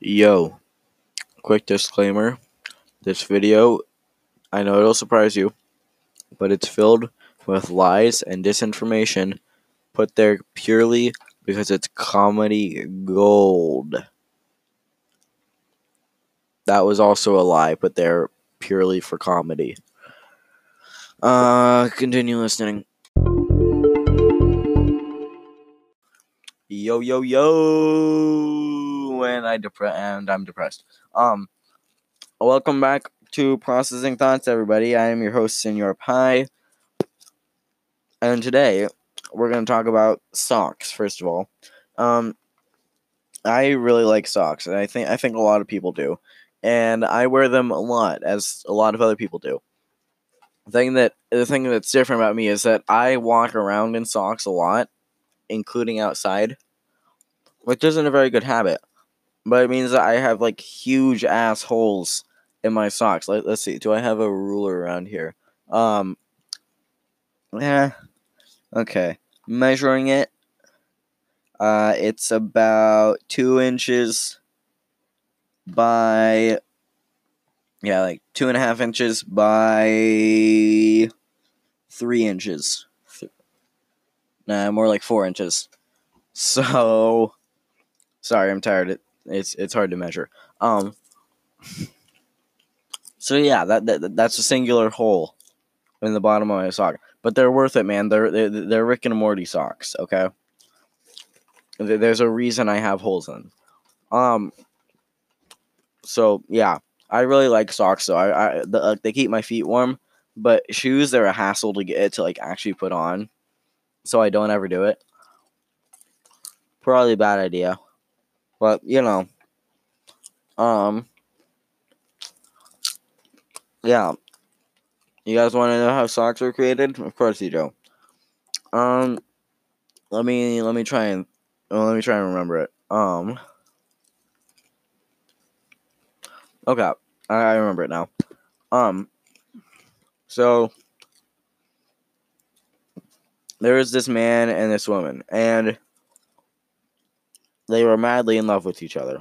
Yo, quick disclaimer. This video, I know it'll surprise you, but it's filled with lies and disinformation put there purely because it's comedy gold. That was also a lie put there purely for comedy. Uh, continue listening. Yo, yo, yo, and I depre- and I'm depressed. Um, welcome back to Processing Thoughts, everybody. I am your host, Senor Pie, and today we're gonna talk about socks. First of all, um, I really like socks, and I think I think a lot of people do, and I wear them a lot, as a lot of other people do. The thing that the thing that's different about me is that I walk around in socks a lot including outside, which isn't a very good habit. But it means that I have like huge assholes in my socks. Let, let's see. Do I have a ruler around here? Um. Yeah. Okay. Measuring it. Uh, it's about two inches by. Yeah, like two and a half inches by three inches. Nah, more like four inches. So, sorry, I'm tired. It, it's it's hard to measure. Um. So yeah, that, that that's a singular hole in the bottom of my sock, but they're worth it, man. They're they're, they're Rick and Morty socks. Okay. There's a reason I have holes in. Um. So yeah, I really like socks. So I, I the, uh, they keep my feet warm, but shoes they're a hassle to get to like actually put on so I don't ever do it. Probably a bad idea. But, you know. Um Yeah. You guys want to know how socks are created? Of course you do. Um let me let me try and let me try and remember it. Um Okay. I remember it now. Um so there is this man and this woman, and they were madly in love with each other.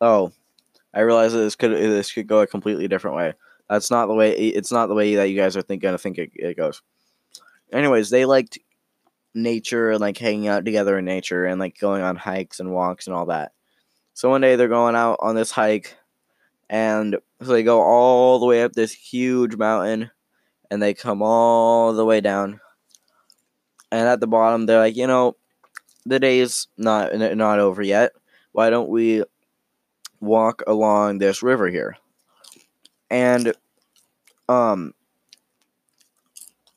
Oh, I realize that this could this could go a completely different way. That's not the way. It's not the way that you guys are thinking. I think it, it goes. Anyways, they liked nature and like hanging out together in nature and like going on hikes and walks and all that. So one day they're going out on this hike, and so they go all the way up this huge mountain, and they come all the way down and at the bottom they're like, you know, the day's not not over yet. Why don't we walk along this river here? And um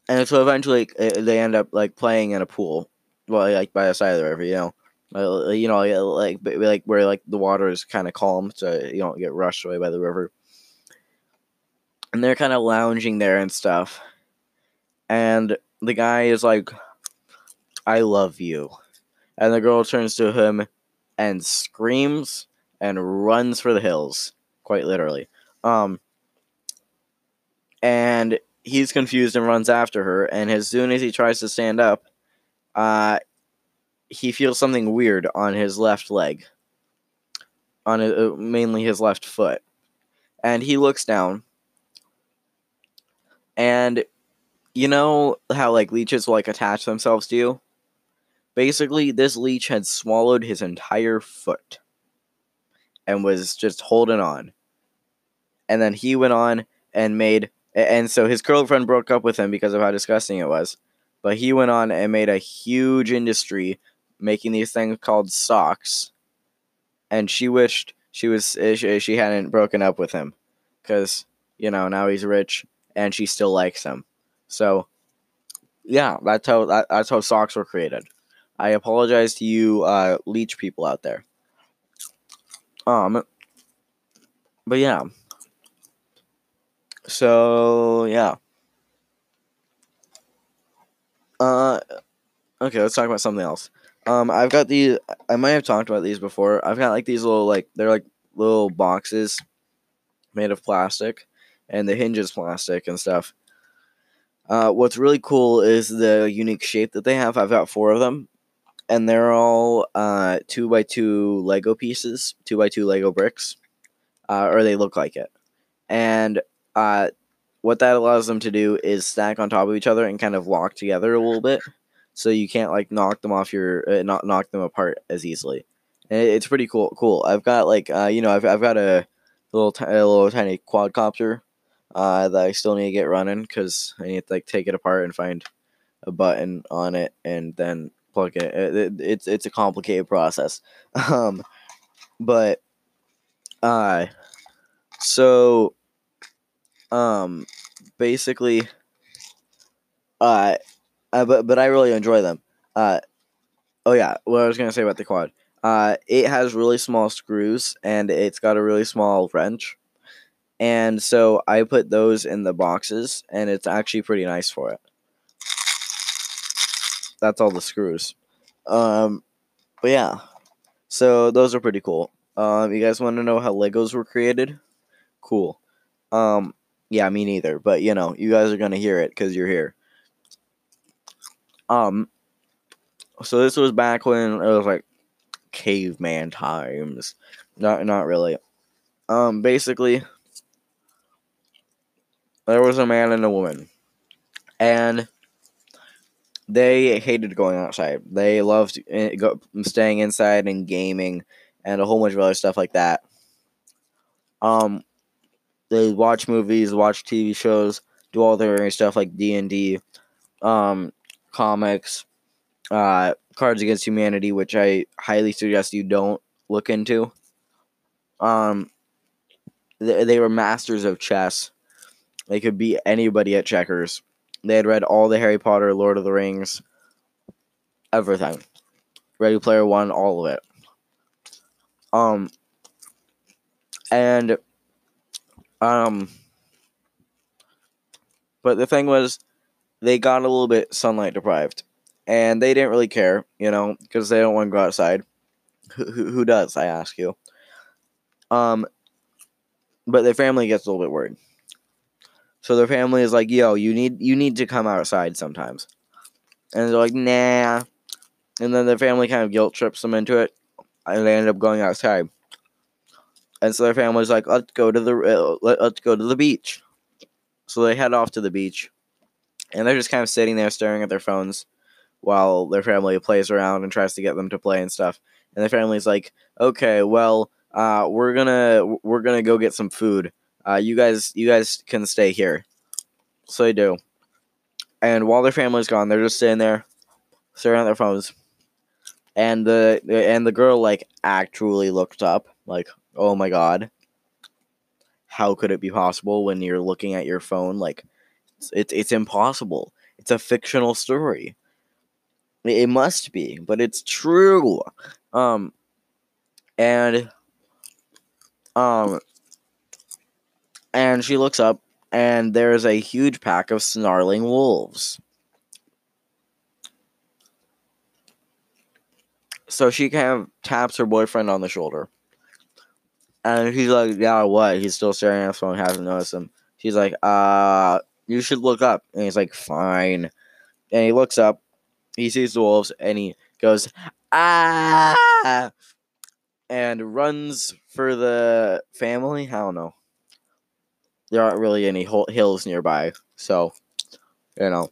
and so eventually they end up like playing in a pool, well, like by the side of the river, you know, uh, you know, like like where like the water is kind of calm, so you don't get rushed away by the river. And they're kind of lounging there and stuff, and the guy is like I love you. And the girl turns to him and screams and runs for the hills, quite literally. Um, and he's confused and runs after her. And as soon as he tries to stand up, uh, he feels something weird on his left leg, on a, uh, mainly his left foot. And he looks down, and you know how like leeches will like attach themselves to you Basically, this leech had swallowed his entire foot and was just holding on. And then he went on and made, and so his girlfriend broke up with him because of how disgusting it was. But he went on and made a huge industry making these things called socks. And she wished she was eh, eh, she hadn't broken up with him because you know now he's rich and she still likes him. So yeah, that's how that, that's how socks were created. I apologize to you uh, leech people out there. Um, but yeah. So yeah. Uh, okay, let's talk about something else. Um, I've got these. I might have talked about these before. I've got like these little like they're like little boxes made of plastic, and the hinges plastic and stuff. Uh, what's really cool is the unique shape that they have. I've got four of them, and they're all uh, two by two Lego pieces, two by two Lego bricks, uh, or they look like it. And uh, what that allows them to do is stack on top of each other and kind of lock together a little bit, so you can't like knock them off your uh, not knock them apart as easily. And it's pretty cool. Cool. I've got like uh, you know I've I've got a little t- a little tiny quadcopter uh, that I still need to get running because I need to like take it apart and find a button on it and then plug it. it, it it's it's a complicated process. Um, but uh, so um, basically, uh, uh, but but I really enjoy them. Uh, oh yeah, what I was gonna say about the quad. Uh, it has really small screws and it's got a really small wrench. And so I put those in the boxes and it's actually pretty nice for it. That's all the screws. Um, but yeah. So those are pretty cool. Um, you guys want to know how Legos were created? Cool. Um, yeah, me neither. But you know, you guys are gonna hear it because you're here. Um, so this was back when it was like caveman times. Not not really. Um basically there was a man and a woman. And they hated going outside. They loved eh, staying inside and gaming and a whole bunch of other stuff like that. Um they watch movies, watch TV shows, do all their stuff like D&D, um comics, uh Cards Against Humanity, which I highly suggest you don't look into. Um, they, they were masters of chess. They could beat anybody at checkers. They had read all the Harry Potter, Lord of the Rings, everything. Ready Player One, all of it. Um, and um, but the thing was, they got a little bit sunlight deprived and they didn't really care, you know, because they don't want to go outside. Who, who, who does? I ask you. Um, but their family gets a little bit worried. So their family is like, "Yo, you need you need to come outside sometimes," and they're like, "Nah." And then their family kind of guilt trips them into it, and they end up going outside. And so their family's like, "Let's go to the uh, let, let's go to the beach." So they head off to the beach, and they're just kind of sitting there staring at their phones while their family plays around and tries to get them to play and stuff. And their family's like, okay, well, uh, we're gonna we're gonna go get some food. Uh, you guys you guys can stay here. So they do. And while their family's gone, they're just sitting there, staring at their phones. And the and the girl like actually looked up, like, oh my god, how could it be possible when you're looking at your phone? Like, it's it's, it's impossible. It's a fictional story. It must be, but it's true. Um, and um, and she looks up, and there's a huge pack of snarling wolves. So she kind of taps her boyfriend on the shoulder. And he's like, Yeah, what? He's still staring at his phone, hasn't noticed him. She's like, Uh, you should look up. And he's like, Fine. And he looks up, he sees the wolves and he goes ah and runs for the family. I don't know. There aren't really any hills nearby, so you know.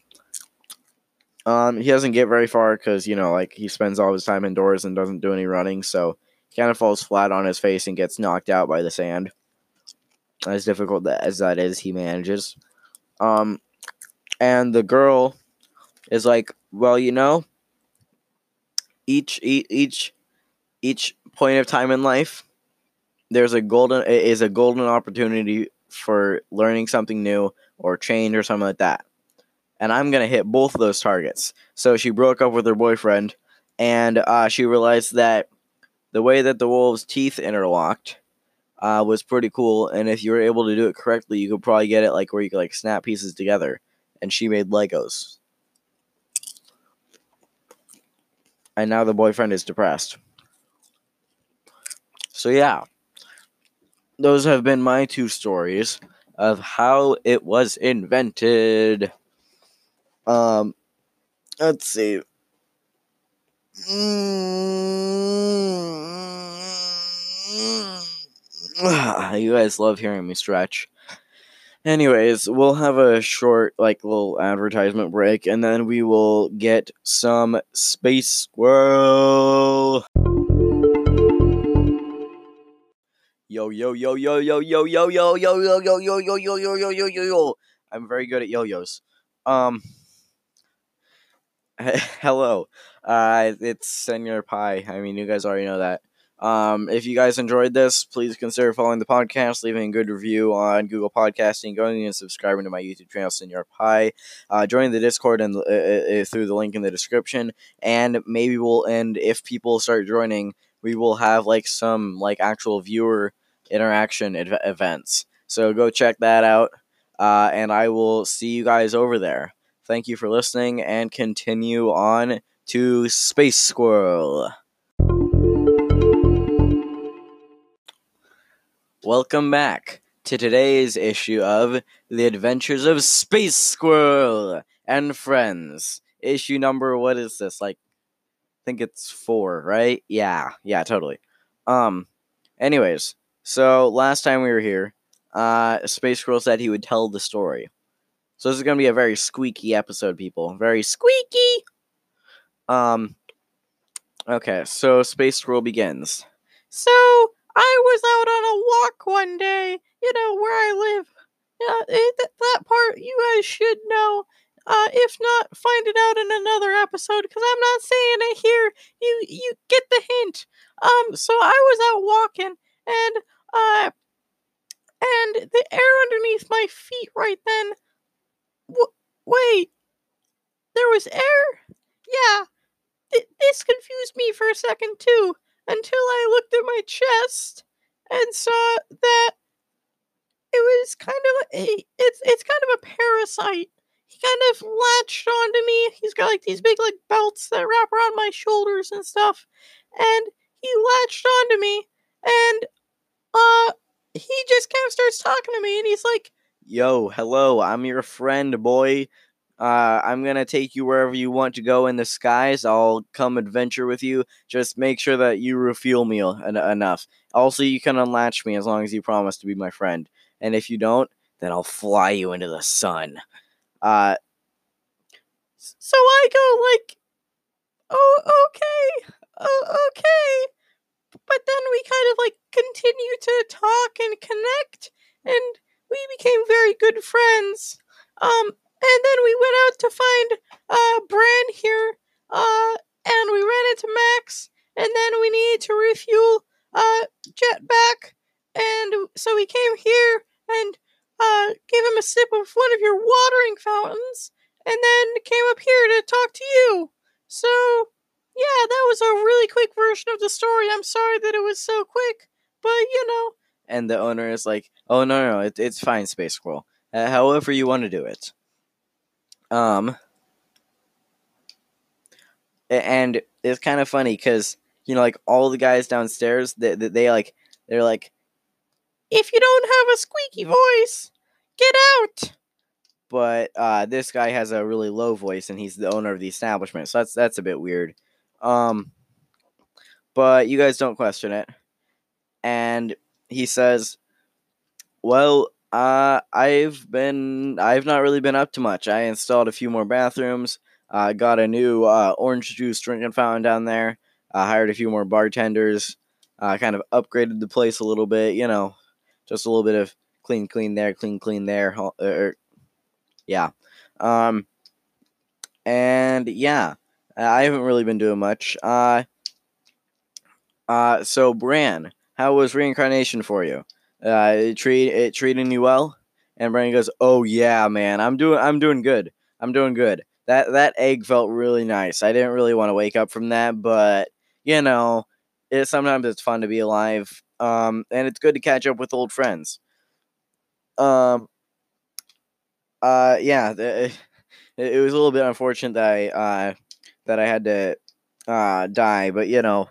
Um, he doesn't get very far because you know, like he spends all his time indoors and doesn't do any running, so he kind of falls flat on his face and gets knocked out by the sand. As difficult as that is, he manages. Um, and the girl is like, well, you know, each each each point of time in life, there's a golden is a golden opportunity for learning something new or change or something like that. And I'm gonna hit both of those targets. So she broke up with her boyfriend, and uh, she realized that the way that the wolf's teeth interlocked uh, was pretty cool. And if you were able to do it correctly, you could probably get it like where you could like snap pieces together. And she made Legos. and now the boyfriend is depressed. So, yeah, those have been my two stories of how it was invented. Um, let's see. you guys love hearing me stretch. Anyways, we'll have a short, like, little advertisement break, and then we will get some Space Squirrel. Yo, yo, yo, yo, yo, yo, yo, yo, yo, yo, yo, yo, yo, yo, yo, yo, yo, yo, yo. I'm very good at yo-yos. Um, hello. Uh, it's Senor Pie. I mean, you guys already know that. Um, if you guys enjoyed this, please consider following the podcast, leaving a good review on Google Podcasting, going and subscribing to my YouTube channel, Senor Pie. Uh, join the Discord and uh, uh, through the link in the description, and maybe we'll end if people start joining. We will have like some like actual viewer interaction ev- events. So go check that out, uh, and I will see you guys over there. Thank you for listening, and continue on to Space Squirrel. Welcome back to today's issue of The Adventures of Space Squirrel and Friends. Issue number, what is this? Like, I think it's four, right? Yeah, yeah, totally. Um, anyways, so last time we were here, uh, Space Squirrel said he would tell the story. So this is gonna be a very squeaky episode, people. Very squeaky. Um, okay, so Space Squirrel begins. So I was out on a walk one day, you know, where I live. Yeah, it, that part you guys should know. Uh, if not, find it out in another episode because I'm not saying it here. You you get the hint. Um, so I was out walking and uh, and the air underneath my feet right then. W- wait, there was air. Yeah, Th- this confused me for a second too until I looked at my chest and saw that it was kind of a it's it's kind of a parasite. He kind of latched onto me. He's got like these big like belts that wrap around my shoulders and stuff. And he latched onto me and uh he just kind of starts talking to me and he's like, "Yo, hello, I'm your friend, boy. Uh, I'm gonna take you wherever you want to go in the skies. I'll come adventure with you. Just make sure that you refuel me en- enough. Also, you can unlatch me as long as you promise to be my friend. And if you don't, then I'll fly you into the sun. Uh, so I go like, oh, okay, oh, okay. But then we kind of like continue to talk and connect, and we became very good friends. Um, and then we went out to find uh Bran here, uh, and we ran into Max, and then we needed to refuel uh Jetpack, and so we came here and uh gave him a sip of one of your watering fountains, and then came up here to talk to you. So yeah, that was a really quick version of the story. I'm sorry that it was so quick, but you know. And the owner is like, "Oh no, no, it, it's fine, Space Squirrel. Uh, however you want to do it." Um, and it's kind of funny because you know, like all the guys downstairs, they, they, they like, they're like, if you don't have a squeaky voice, get out. But uh, this guy has a really low voice, and he's the owner of the establishment, so that's that's a bit weird. Um, but you guys don't question it. And he says, "Well, uh, I've been, I've not really been up to much. I installed a few more bathrooms. I uh, got a new uh, orange juice drinking fountain down there. I hired a few more bartenders. Uh, kind of upgraded the place a little bit. You know, just a little bit of clean, clean there, clean, clean there. Uh, yeah. Um, and yeah, I haven't really been doing much. Uh, uh, so Bran, how was reincarnation for you? Uh, it treat it treating you well? And Bran goes, "Oh yeah, man, I'm doing I'm doing good. I'm doing good. That that egg felt really nice. I didn't really want to wake up from that, but you know, it sometimes it's fun to be alive. Um, and it's good to catch up with old friends. Um, uh, yeah, it, it was a little bit unfortunate that I uh that I had to uh die, but you know,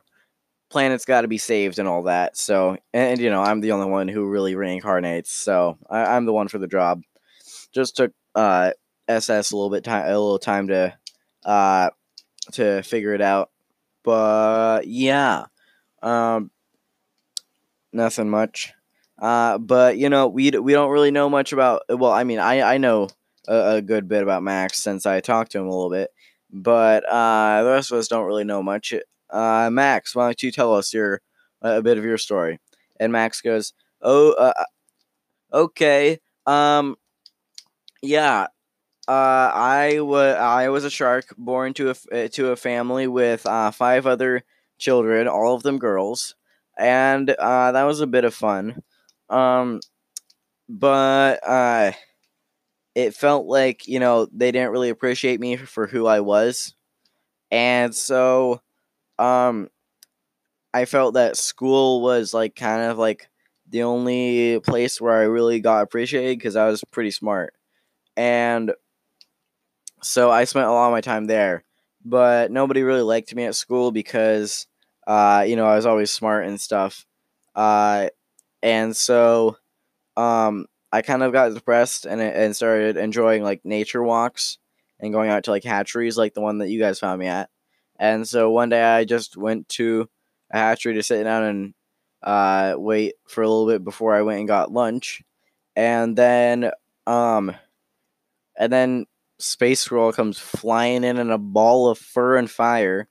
planet's got to be saved and all that. So, and, you know, I'm the only one who really reincarnates, so I, am the one for the job. Just took uh, SS a little bit time, a little time to uh, to figure it out, but yeah, um, nothing much. Uh, but you know, we we don't really know much about. Well, I mean, I I know a, a good bit about Max since I talked to him a little bit, but uh, the rest of us don't really know much. Uh, Max, why don't you tell us your a bit of your story? And Max goes, "Oh, uh, okay, um, yeah, uh, I was I was a shark born to a to a family with uh, five other children, all of them girls, and uh, that was a bit of fun. Um, but uh, it felt like you know they didn't really appreciate me for who I was, and so um, I felt that school was like kind of like the only place where I really got appreciated because I was pretty smart, and so I spent a lot of my time there. But nobody really liked me at school because, uh, you know, I was always smart and stuff. Uh, and so, um, I kind of got depressed and and started enjoying like nature walks and going out to like hatcheries, like the one that you guys found me at. And so one day I just went to a hatchery to sit down and uh, wait for a little bit before I went and got lunch, and then um, and then Space Squirrel comes flying in in a ball of fur and fire,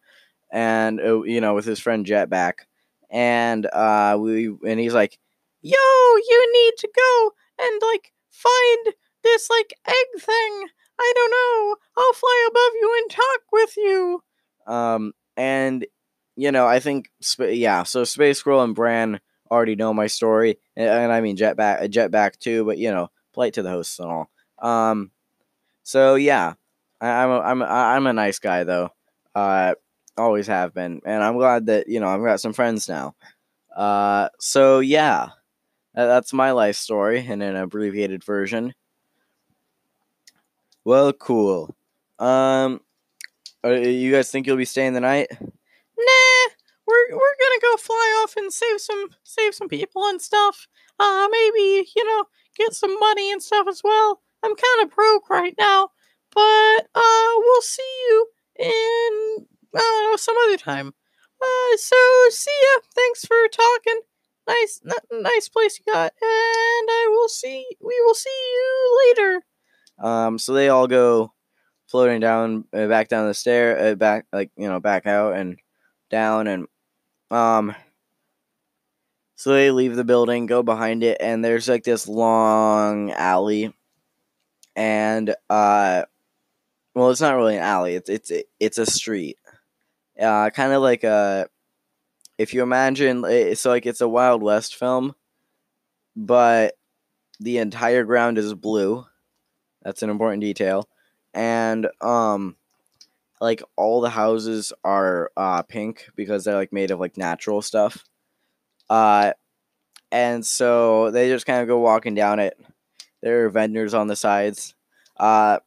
and uh, you know with his friend Jetback, and uh, we and he's like, "Yo, you need to go and like find this like egg thing. I don't know. I'll fly above you and talk with you." Um, and you know, I think yeah. So Space Squirrel and Bran already know my story, and, and I mean Jetback, Jetback too. But you know, polite to the hosts and all. Um, so yeah, I, I'm a, I'm a, I'm a nice guy though. Uh, always have been, and I'm glad that you know I've got some friends now. Uh, so yeah, that's my life story in an abbreviated version. Well, cool. Um, uh, you guys think you'll be staying the night? Nah, we're we're gonna go fly off and save some save some people and stuff. Uh, maybe you know get some money and stuff as well. I'm kind of broke right now, but uh, we'll see you in I don't know some other time. Uh, so see ya. Thanks for talking. Nice, nice place you got, and I will see. We will see you later. Um, so they all go floating down, uh, back down the stair, uh, back like you know, back out and down, and um. So they leave the building, go behind it, and there's like this long alley and uh, well, it's not really an alley. It's it's it's a street. Uh, kind of like a, if you imagine, it's like it's a Wild West film, but the entire ground is blue. That's an important detail, and um, like all the houses are uh pink because they're like made of like natural stuff. Uh, and so they just kind of go walking down it there are vendors on the sides. Uh,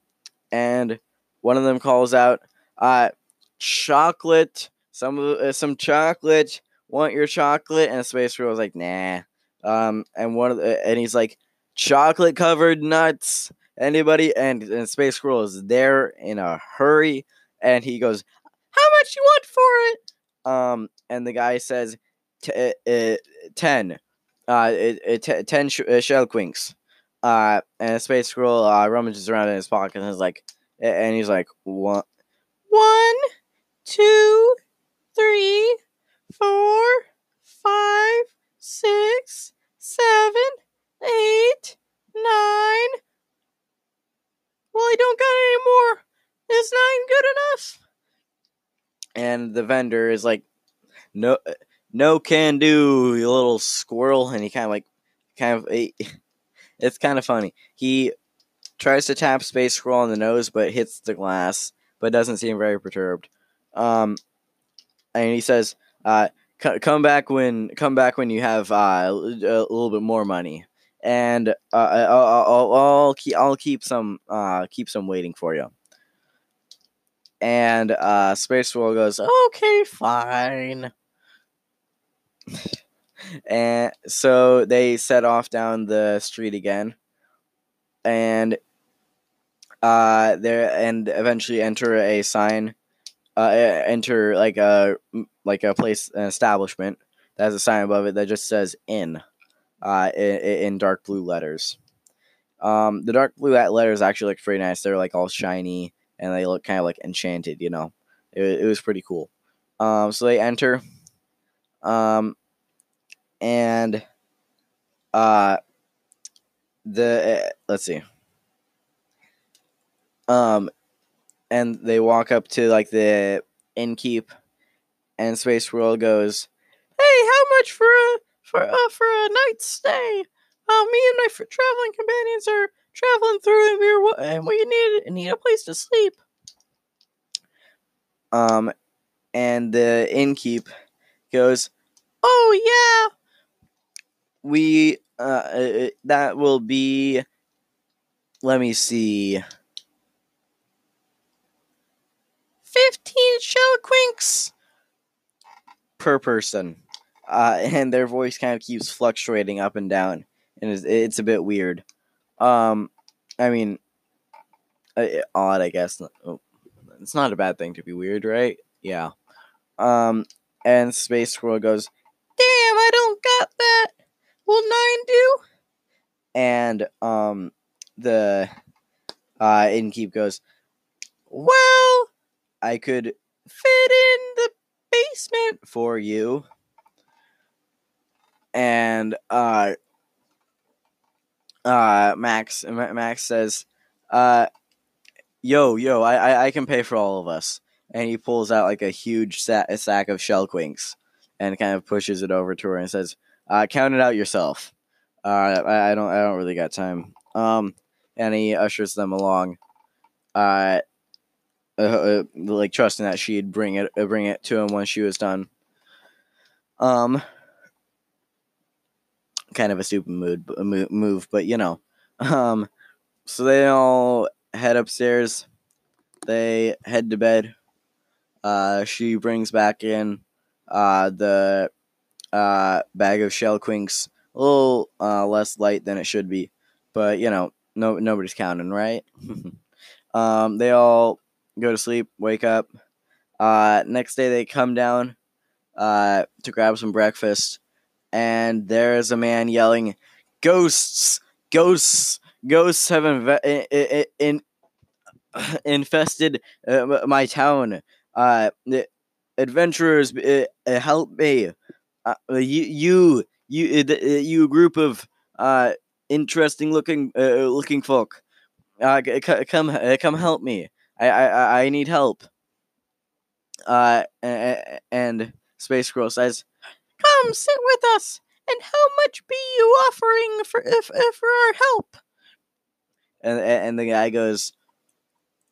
and one of them calls out, uh, chocolate, some uh, some chocolate, want your chocolate? And Space Squirrel was like, nah. Um, and one of the, and he's like, chocolate covered nuts. Anybody? And, and Space Squirrel is there in a hurry, and he goes, how much you want for it? Um, and the guy says, uh, uh, ten, uh, ten sh- uh, shell quinks. Uh, and Space Squirrel uh, rummages around in his pocket and is like, and he's like, one, one, two, three, four, five, six, seven, eight, nine. Well, I don't got any more. Is nine good enough? And the vendor is like, no, no can do, you little squirrel. And he kind of like, kind of. It's kind of funny. He tries to tap Space Squirrel on the nose, but hits the glass, but doesn't seem very perturbed. Um, and he says, uh, "Come back when come back when you have uh, a little bit more money." And uh, I'll, I'll, I'll, keep I'll keep some uh, keep some waiting for you. And uh, Space Squirrel goes, "Okay, fine." and so they set off down the street again and uh there and eventually enter a sign uh, enter like a m- like a place an establishment that has a sign above it that just says "in" uh, in, in dark blue letters. Um, the dark blue let- letters actually look pretty nice. They're like all shiny and they look kind of like enchanted. You know, it, it was pretty cool. Um, so they enter, um, and uh, the uh, let's see, um, and they walk up to like the innkeep, and Space Squirrel goes, Hey, how much for a for uh, for a night's stay? Uh, me and my traveling companions are traveling through, and we're and we need need a place to sleep. um, and the innkeep goes, Oh yeah, we uh, uh that will be let me see yeah, fifteen shell quinks. per person uh and their voice kind of keeps fluctuating up and down and it's, it's a bit weird um i mean odd i guess Oh, it's not a bad thing to be weird right yeah um and space squirrel goes Damn, I don't got that. Will nine do? and um the uh innkeep goes Well, i could fit in the basement. for you. And uh uh Max Max says, uh yo, yo, I, I I can pay for all of us. And he pulls out like a huge sa- a sack of shell quinks and kind of pushes it over to her and says, uh count it out yourself. Uh I, I don't I don't really got time. Um and he ushers them along. Uh uh, uh, like trusting that she'd bring it uh, bring it to him when she was done. Um, kind of a stupid mood, move, but you know. Um, so they all head upstairs. They head to bed. Uh, she brings back in uh the uh bag of shell quinks, a little uh less light than it should be, but you know, no nobody's counting, right? um, they all go to sleep, wake up. Uh, next day they come down uh, to grab some breakfast, and there's a man yelling, "Ghosts! Ghosts! Ghosts have inve- in, in, infested uh, my town. Uh, adventurers, uh, uh, help me! You, you, you, you group of uh, interesting looking looking folk, uh, come, come help me! I, I, I- need help." Uh, and Space Squirrel says, Come sit with us. And how much be you offering for if, if for our help? and and the guy goes,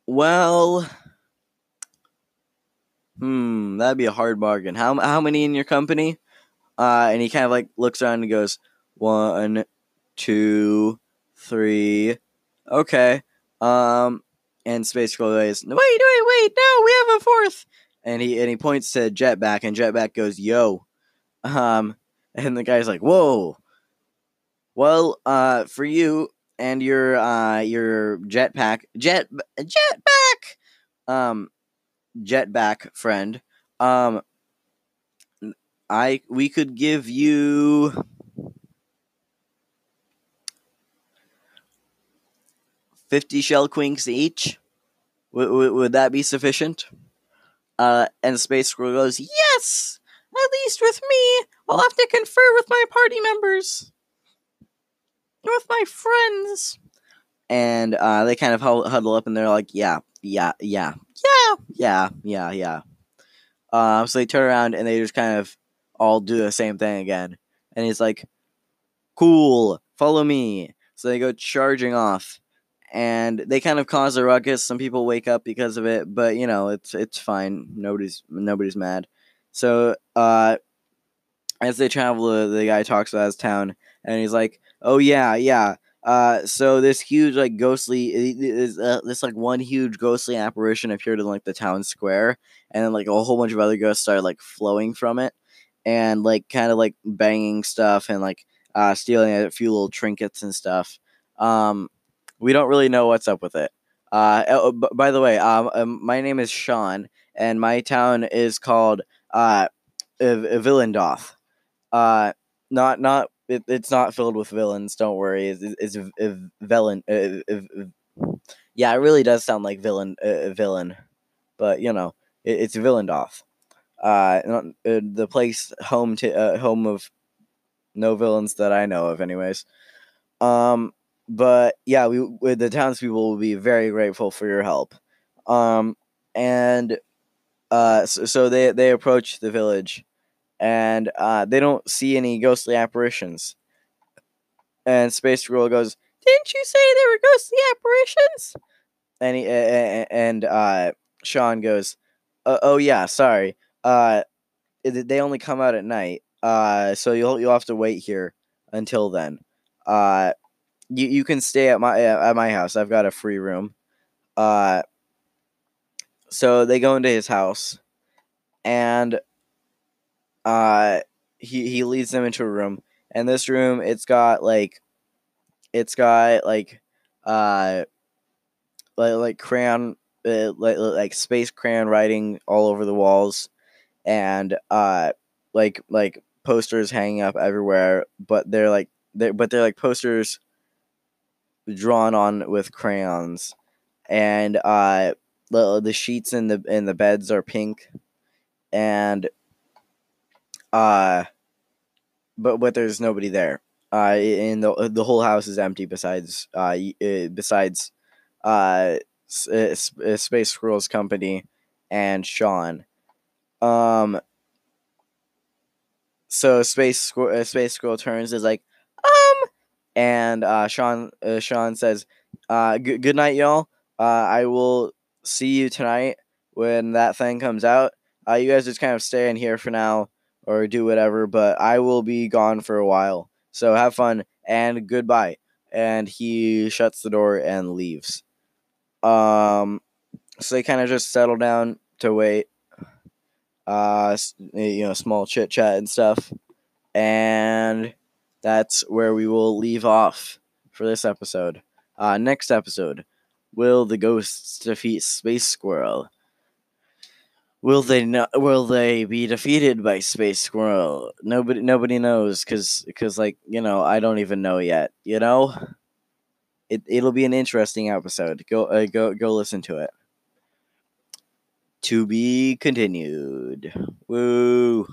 "Well, hmm, that'd be a hard bargain. How how many in your company?" Uh, and he kind of like looks around and goes, "One, two, three, okay." Um, and Space goes, "No, Wait, wait, wait. No, we have a fourth. and he and he points to Jetback, and Jetback goes, "Yo," um, and the guy's like, "Whoa." Well, uh, for you and your uh your jetpack jet jetback, um, jetback friend, um, I we could give you. Fifty shell quinks each. Would, would, would that be sufficient? Uh, and Space Squirrel goes, Yes. At least with me, I'll have to confer with my party members. With my friends. and uh, they kind of huddle up and they're like, yeah, yeah, yeah, Yeah. yeah, yeah, yeah. Um, so they turn around and they just kind of all do the same thing again. And he's like, cool, follow me. So they go charging off. And they kind of cause a ruckus. Some people wake up because of it, but you know it's it's fine. Nobody's nobody's mad. So uh, as they travel, the guy talks about his town, and he's like, "Oh yeah, yeah, uh, so this huge like ghostly is uh, this like one huge ghostly apparition appeared in like the town square, and then like a whole bunch of other ghosts started like flowing from it, and like kind of like banging stuff and like uh, stealing a few little trinkets and stuff. Um, we don't really know what's up with it. Uh, oh, b- by the way, um, um, my name is Sean, and my town is called uh, V- Villendoth. Uh, not not it, it's not filled with villains. Don't worry. It's, it's, it's v- villain. Uh, v- yeah, it really does sound like villain. Uh, villain, but you know, it, it's Villendoth. Uh, not- uh, the place home to uh, home of no villains that I know of, anyways. Um, but yeah, we the townspeople will be very grateful for your help. Um, and uh, so, so they they approach the village, and uh, they don't see any ghostly apparitions. And Space Squirrel goes, Didn't you say there were ghostly apparitions? and he, a- and uh, Sean goes, uh, "Oh yeah, sorry. Uh, they only come out at night. Uh, so you'll you'll have to wait here until then. Uh, you you can stay at my at my house. I've got a free room. Uh, so they go into his house, and uh, he he leads them into a room. And this room, it's got like, it's got like, uh, like like crayon, uh, like like space crayon writing all over the walls, and uh, like like posters hanging up everywhere. But they're like they but they're like posters drawn on with crayons, and uh, the the sheets in the in the beds are pink, and uh, but but there's nobody there. Uh, and the the whole house is empty besides uh uh, besides uh, uh, uh, Space Squirrel's company and Sean. Um. So Space Squirrel, Space Squirrel turns is like, um, and uh, Sean uh, Sean says, uh, g- good night, y'all. Uh, I will see you tonight when that thing comes out. Uh, you guys just kind of stay in here for now or do whatever, but I will be gone for a while. So have fun and goodbye. And he shuts the door and leaves. Um, so they kind of just settle down to wait. Uh, you know, small chit chat and stuff, and that's where we will leave off for this episode. Uh, next episode, will the ghosts defeat Space Squirrel? Will they no- Will they be defeated by Space Squirrel? Nobody, nobody knows, cause, cause, like you know, I don't even know yet. You know, it it'll be an interesting episode. Go, uh, go, go, listen to it. To be continued. Woo.